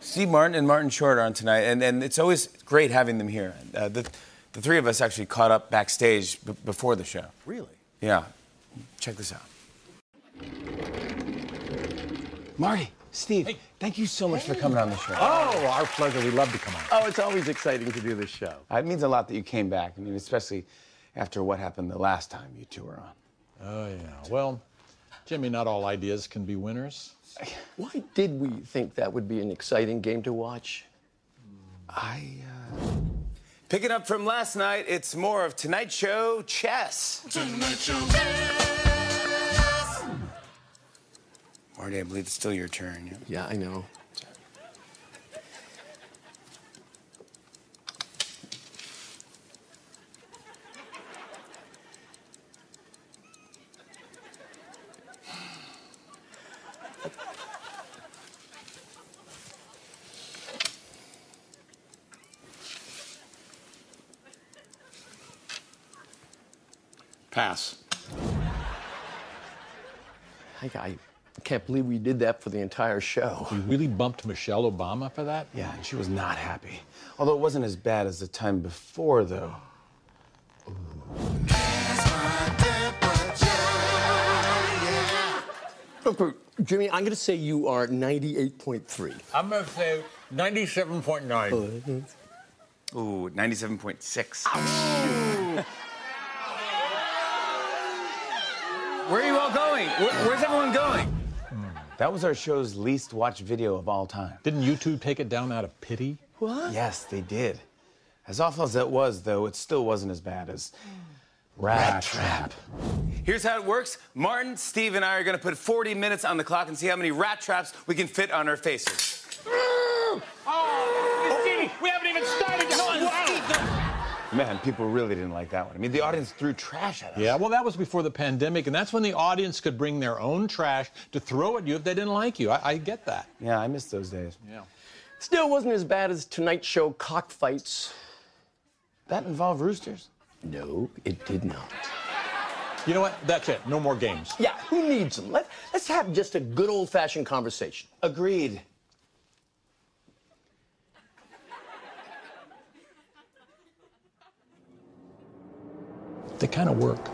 Steve Martin and Martin Short are on tonight, and, and it's always great having them here. Uh, the, the three of us actually caught up backstage b- before the show. Really? Yeah. Check this out. Marty, Steve, thank you so much for coming on the show. Oh, our pleasure. We love to come on. Oh, it's always exciting to do this show. Uh, It means a lot that you came back. I mean, especially after what happened the last time you two were on. Oh, yeah. Well, Jimmy, not all ideas can be winners. Why did we think that would be an exciting game to watch? I, uh... Picking up from last night, it's more of Tonight Show chess. Tonight Show. Marty, I believe it's still your turn. Yeah? Yeah, I know. Pass. I, I can't believe we did that for the entire show. You really bumped Michelle Obama for that? Yeah, and she was not happy. Although it wasn't as bad as the time before, though. Okay, Jimmy, I'm going to say you are 98.3. I'm going to say 97.9. Ooh, 97.6. going? Where- where's everyone going? That was our show's least watched video of all time. Didn't YouTube take it down out of pity? What? Yes, they did. As awful as it was, though, it still wasn't as bad as Rat, Trap. Here's how it works Martin, Steve, and I are going to put 40 minutes on the clock and see how many rat traps we can fit on our faces. Oh, Jimmy, we haven't even started. Man, people really didn't like that one. I mean, the audience threw trash at us. Yeah, well, that was before the pandemic, and that's when the audience could bring their own trash to throw at you if they didn't like you. I, I get that. Yeah, I miss those days. Yeah. Still wasn't as bad as Tonight Show cockfights. That involved roosters. No, it did not. You know what? That's it. No more games. Yeah, who needs them? Let, let's have just a good old fashioned conversation. Agreed. They kind of work.